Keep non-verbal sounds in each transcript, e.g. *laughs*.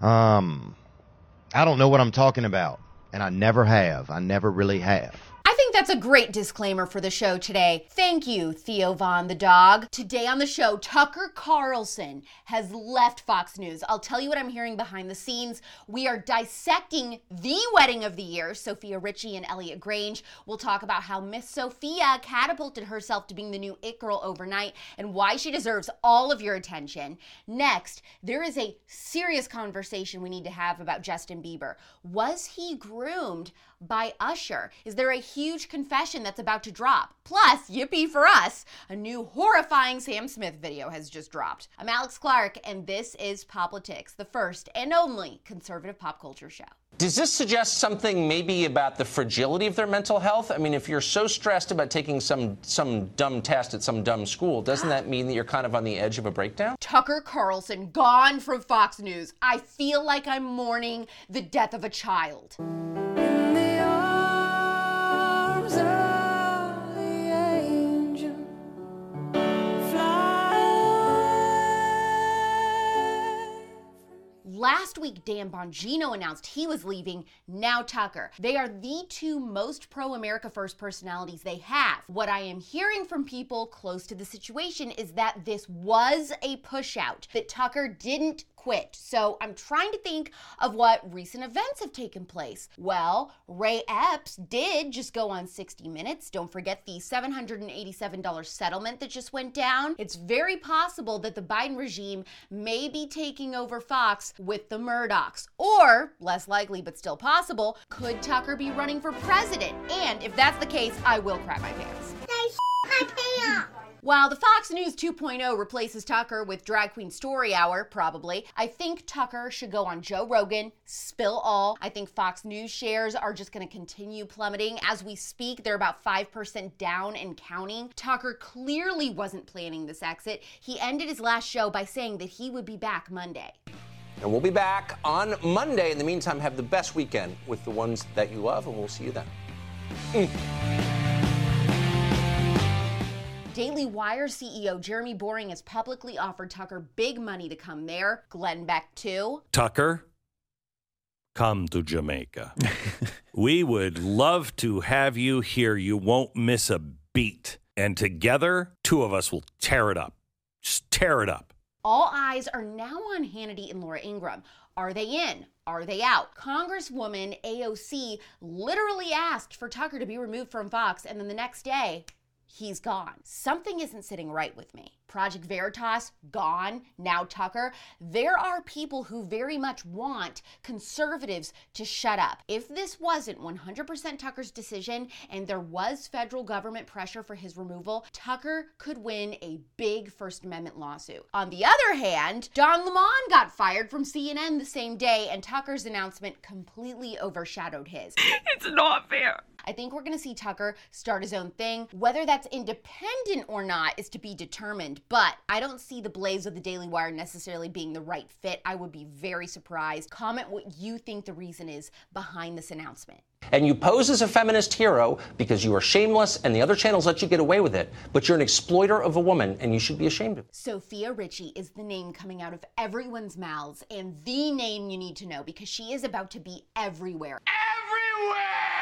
Um, I don't know what I'm talking about, and I never have. I never really have. A great disclaimer for the show today. Thank you, Theo Von the dog. Today on the show, Tucker Carlson has left Fox News. I'll tell you what I'm hearing behind the scenes. We are dissecting the wedding of the year, Sofia Richie and Elliot Grainge. We'll talk about how Miss Sofia catapulted herself to being the new it girl overnight and why she deserves all of your attention. Next, there is a serious conversation we need to have about Justin Bieber. Was he groomed by Usher? Is there a huge confession that's about to drop? Plus, yippee for us, a new horrifying Sam Smith video has just dropped. I'm Alex Clark, and this is Poplitics, the first and only conservative pop culture show. Does this suggest something maybe about the fragility of their mental health? I mean, if you're so stressed about taking some some dumb test at some dumb school, doesn't that mean that you're kind of on the edge of a breakdown? Tucker Carlson gone from Fox News. I feel like I'm mourning the death of a child. Last week, Dan Bongino announced he was leaving. Now Tucker. They are the two most pro America First personalities they have. What I am hearing from people close to the situation is that this was a pushout, that Tucker didn't quit. So I'm trying to think of what recent events have taken place. Well, Ray Epps did just go on 60 Minutes. Don't forget the $787 settlement that just went down. It's very possible that the Biden regime may be taking over Fox with the Murdochs. Or, less likely but still possible, could Tucker be running for president? And if that's the case, I will crap *laughs* my pants. While the Fox News 2.0 replaces Tucker with Drag Queen Story Hour, probably, I think Tucker should go on Joe Rogan, spill all. I think Fox News shares are just going to continue plummeting. As we speak, they're about 5% down and counting. Tucker clearly wasn't planning this exit. He ended his last show by saying that he would be back Monday. And we'll be back on Monday. In the meantime, have the best weekend with the ones that you love, and we'll see you then. Mm. Daily Wire CEO Jeremy Boring has publicly offered Tucker big money to come there. Glenn Beck, too. Tucker, come to Jamaica. *laughs* we would love to have you here. You won't miss a beat. And together, two of us will tear it up. Just tear it up. All eyes are now on Hannity and Laura Ingraham. Are they in? Are they out? Congresswoman AOC literally asked for Tucker to be removed from Fox, and then the next day, he's gone. Something isn't sitting right with me. Project Veritas, gone, now Tucker. There are people who very much want conservatives to shut up. If this wasn't 100% Tucker's decision and there was federal government pressure for his removal, Tucker could win a big First Amendment lawsuit. On the other hand, Don Lemon got fired from CNN the same day, and Tucker's announcement completely overshadowed his. *laughs* It's not fair. I think we're going to see Tucker start his own thing. Whether that's independent or not is to be determined, but I don't see the Blaze of the Daily Wire necessarily being the right fit. I would be very surprised. Comment what you think the reason is behind this announcement. And you pose as a feminist hero because you are shameless and the other channels let you get away with it, but you're an exploiter of a woman and you should be ashamed of it. Sofia Richie is the name coming out of everyone's mouths and the name you need to know because she is about to be everywhere. everywhere.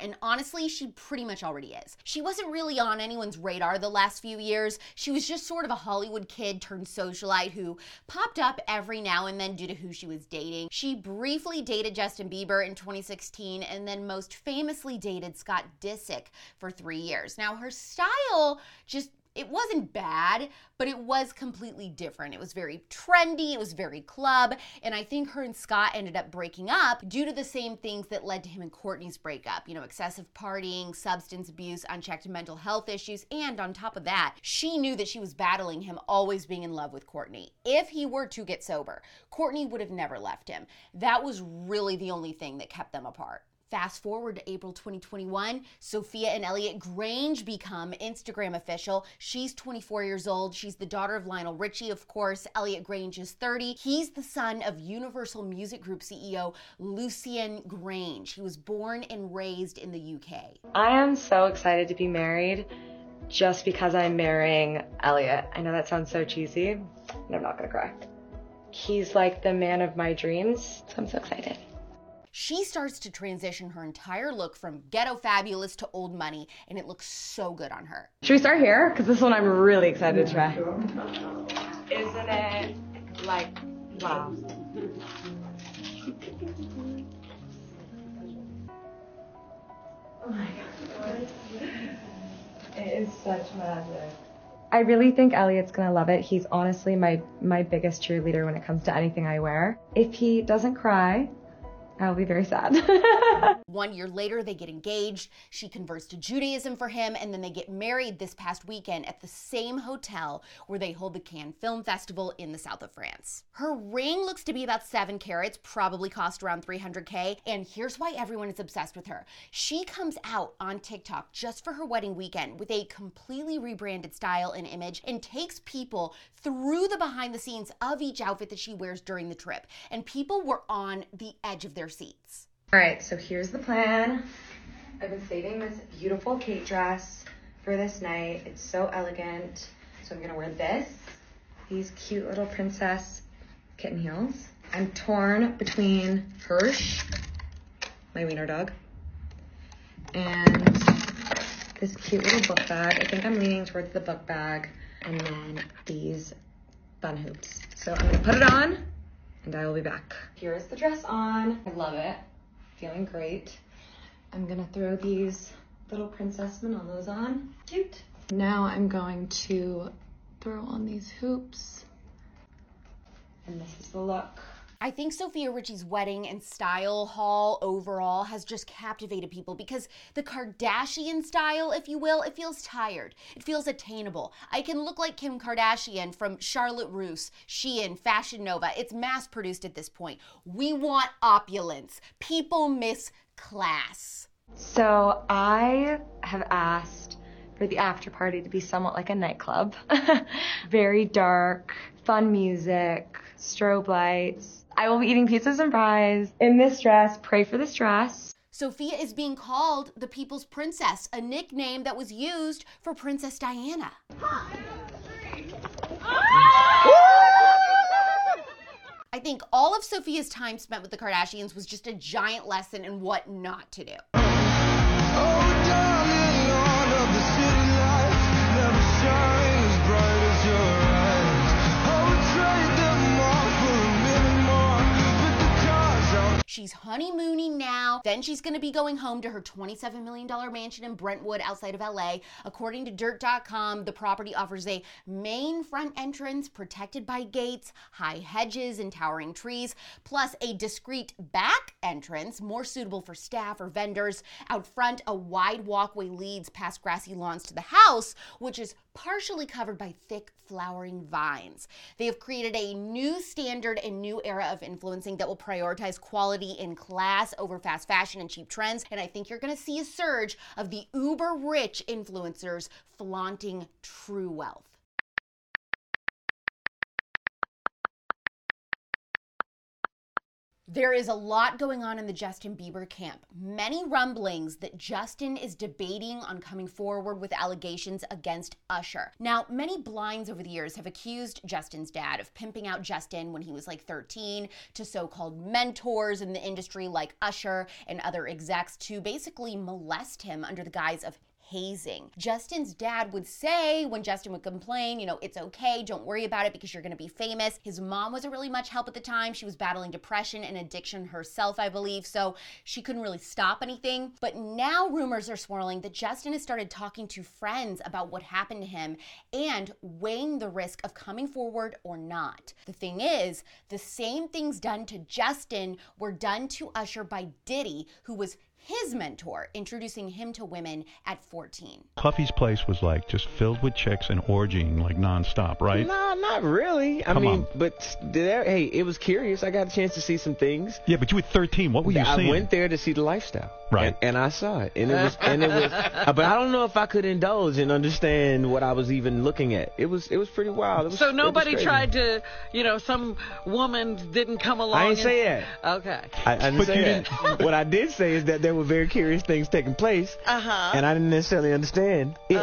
And honestly, she pretty much already is. She wasn't really on anyone's radar the last few years. She was just sort of a Hollywood kid turned socialite who popped up every now and then due to who she was dating. She briefly dated Justin Bieber in 2016 and then most famously dated Scott Disick for three years. Now, her style just it wasn't bad, but it was completely different. It was very trendy, it was very club, and I think her and Scott ended up breaking up due to the same things that led to him and Courtney's breakup. You know, excessive partying, substance abuse, unchecked mental health issues, and on top of that, she knew that she was battling him always being in love with Courtney. If he were to get sober, Courtney would have never left him. That was really the only thing that kept them apart. Fast forward to April 2021, Sofia and Elliot Grainge become Instagram official. She's 24 years old. She's the daughter of Lionel Richie, of course. Elliot Grainge is 30. He's the son of Universal Music Group CEO Lucian Grainge. He was born and raised in the UK. I am so excited to be married just because I'm marrying Elliot. I know that sounds so cheesy, and I'm not gonna cry. He's like the man of my dreams, so I'm so excited. She starts to transition her entire look from ghetto fabulous to old money, and it looks so good on her. Should we start here? Because this one I'm really excited to try. Isn't it like, wow? Oh my god. It is such magic. I really think Elliot's gonna love it. He's honestly my my biggest cheerleader when it comes to anything I wear. If he doesn't cry, I'll be very sad. *laughs* One year later, they get engaged. She converts to Judaism for him, and then they get married this past weekend at the same hotel where they hold the Cannes Film Festival in the south of France. Her ring looks to be about seven carats, probably cost around 300K, and here's why everyone is obsessed with her. She comes out on TikTok just for her wedding weekend with a completely rebranded style and image and takes people through the behind the scenes of each outfit that she wears during the trip. And people were on the edge of their seats. All right, so here's the plan. I've been saving this beautiful Khaite dress for this night. It's so elegant. So I'm gonna wear this, these cute little princess kitten heels. I'm torn between Hirsch, my wiener dog, and this cute little book bag. I think I'm leaning towards the book bag, and then these bun hoops. So I'm gonna put it on, and I will be back. Here is the dress on. I love it. Feeling great. I'm gonna throw these little princess Manolos on. Cute. Now I'm going to throw on these hoops. And this is the look. I think Sofia Richie's wedding and style haul overall has just captivated people because the Kardashian style, if you will, it feels tired. It feels attainable. I can look like Kim Kardashian from Charlotte Russe, Shein, Fashion Nova. It's mass produced at this point. We want opulence. People miss class. So I have asked for the after party to be somewhat like a nightclub. *laughs* Very dark, fun music, strobe lights. I will be eating pizzas and fries in this dress. Pray for this dress. Sofia is being called the People's Princess, a nickname that was used for Princess Diana. I think all of Sofia's time spent with the Kardashians was just a giant lesson in what not to do. Oh, She's honeymooning now. Then she's going to be going home to her $27 million mansion in Brentwood outside of LA. According to Dirt.com, the property offers a main front entrance protected by gates, high hedges, and towering trees, plus a discreet back entrance more suitable for staff or vendors. Out front, a wide walkway leads past grassy lawns to the house, which is partially covered by thick flowering vines. They have created a new standard and new era of influencing that will prioritize quality and class over fast fashion and cheap trends. And I think you're going to see a surge of the uber rich influencers flaunting true wealth. There is a lot going on in the Justin Bieber camp. Many rumblings that Justin is debating on coming forward with allegations against Usher. Now, many blinds over the years have accused Justin's dad of pimping out Justin when he was like 13 to so called mentors in the industry like Usher and other execs to basically molest him under the guise of hazing. Justin's dad would say when Justin would complain, you know, it's okay, don't worry about it because you're gonna be famous. His mom wasn't really much help at the time. She was battling depression and addiction herself, I believe, so she couldn't really stop anything. But now rumors are swirling that Justin has started talking to friends about what happened to him and weighing the risk of coming forward or not. The thing is, the same things done to Justin were done to Usher by Diddy, who was his mentor, introducing him to women at 14. Puffy's place was like just filled with chicks and orgying like nonstop, right? Nah, not really. I Come mean, on. but there, hey, it was curious. I got a chance to see some things. Yeah, but you were 13. What were you I seeing? went there to see the lifestyle. Right. And, and I saw it, and it was, and it was, *laughs* but I don't know if I could indulge and understand what I was even looking at. It was, it was pretty wild. It was, So it was nobody tried to, you know, some woman didn't come along. I ain't and- say that. Okay. I, I didn't But say you that. what I did say is that there were very curious things taking place, Uh huh. and I didn't necessarily understand it.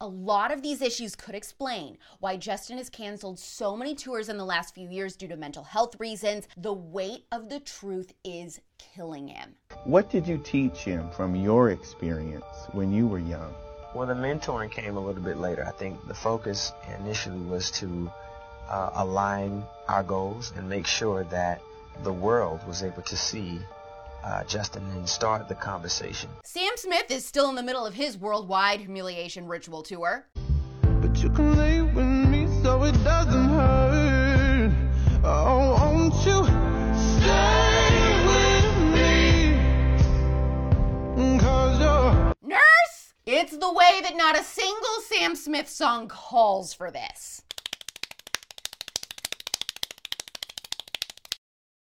A lot of these issues could explain why Justin has canceled so many tours in the last few years due to mental health reasons. The weight of the truth is killing him. What did you teach him from your experience when you were young? Well, the mentoring came a little bit later. I think the focus initially was to uh, align our goals and make sure that the world was able to see uh, Justin and start the conversation. Sam Smith is still in the middle of his worldwide humiliation ritual tour. But you can lay with me so it doesn't hurt. Oh, won't you not a single Sam Smith song calls for this.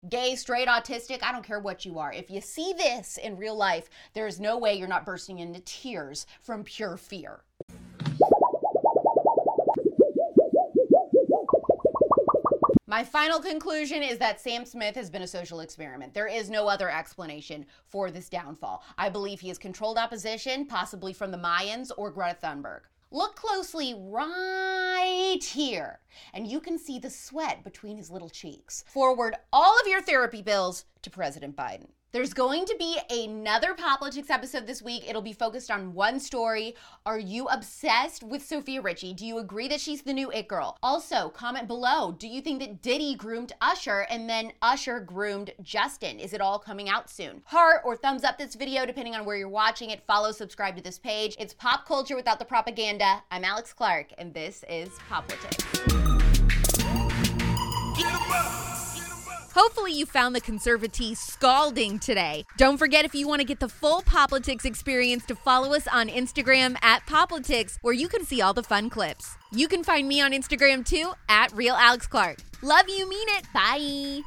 Gay, straight, autistic, I don't care what you are. If you see this in real life, there is no way you're not bursting into tears from pure fear. My final conclusion is that Sam Smith has been a social experiment. There is no other explanation for this downfall. I believe he has controlled opposition, possibly from the Mayans or Greta Thunberg. Look closely right here, and you can see the sweat between his little cheeks. Forward all of your therapy bills to President Biden. There's going to be another Poplitics episode this week. It'll be focused on one story. Are you obsessed with Sofia Richie? Do you agree that she's the new it girl? Also, comment below. Do you think that Diddy groomed Usher and then Usher groomed Justin? Is it all coming out soon? Heart or thumbs up this video, depending on where you're watching it. Follow, subscribe to this page. It's pop culture without the propaganda. I'm Alex Clark, and this is Poplitics. Hopefully, you found the conservatee scalding today. Don't forget, if you want to get the full Poplitics experience, to follow us on Instagram at Poplitics, where you can see all the fun clips. You can find me on Instagram too at Real Alex Clark. Love you, mean it. Bye.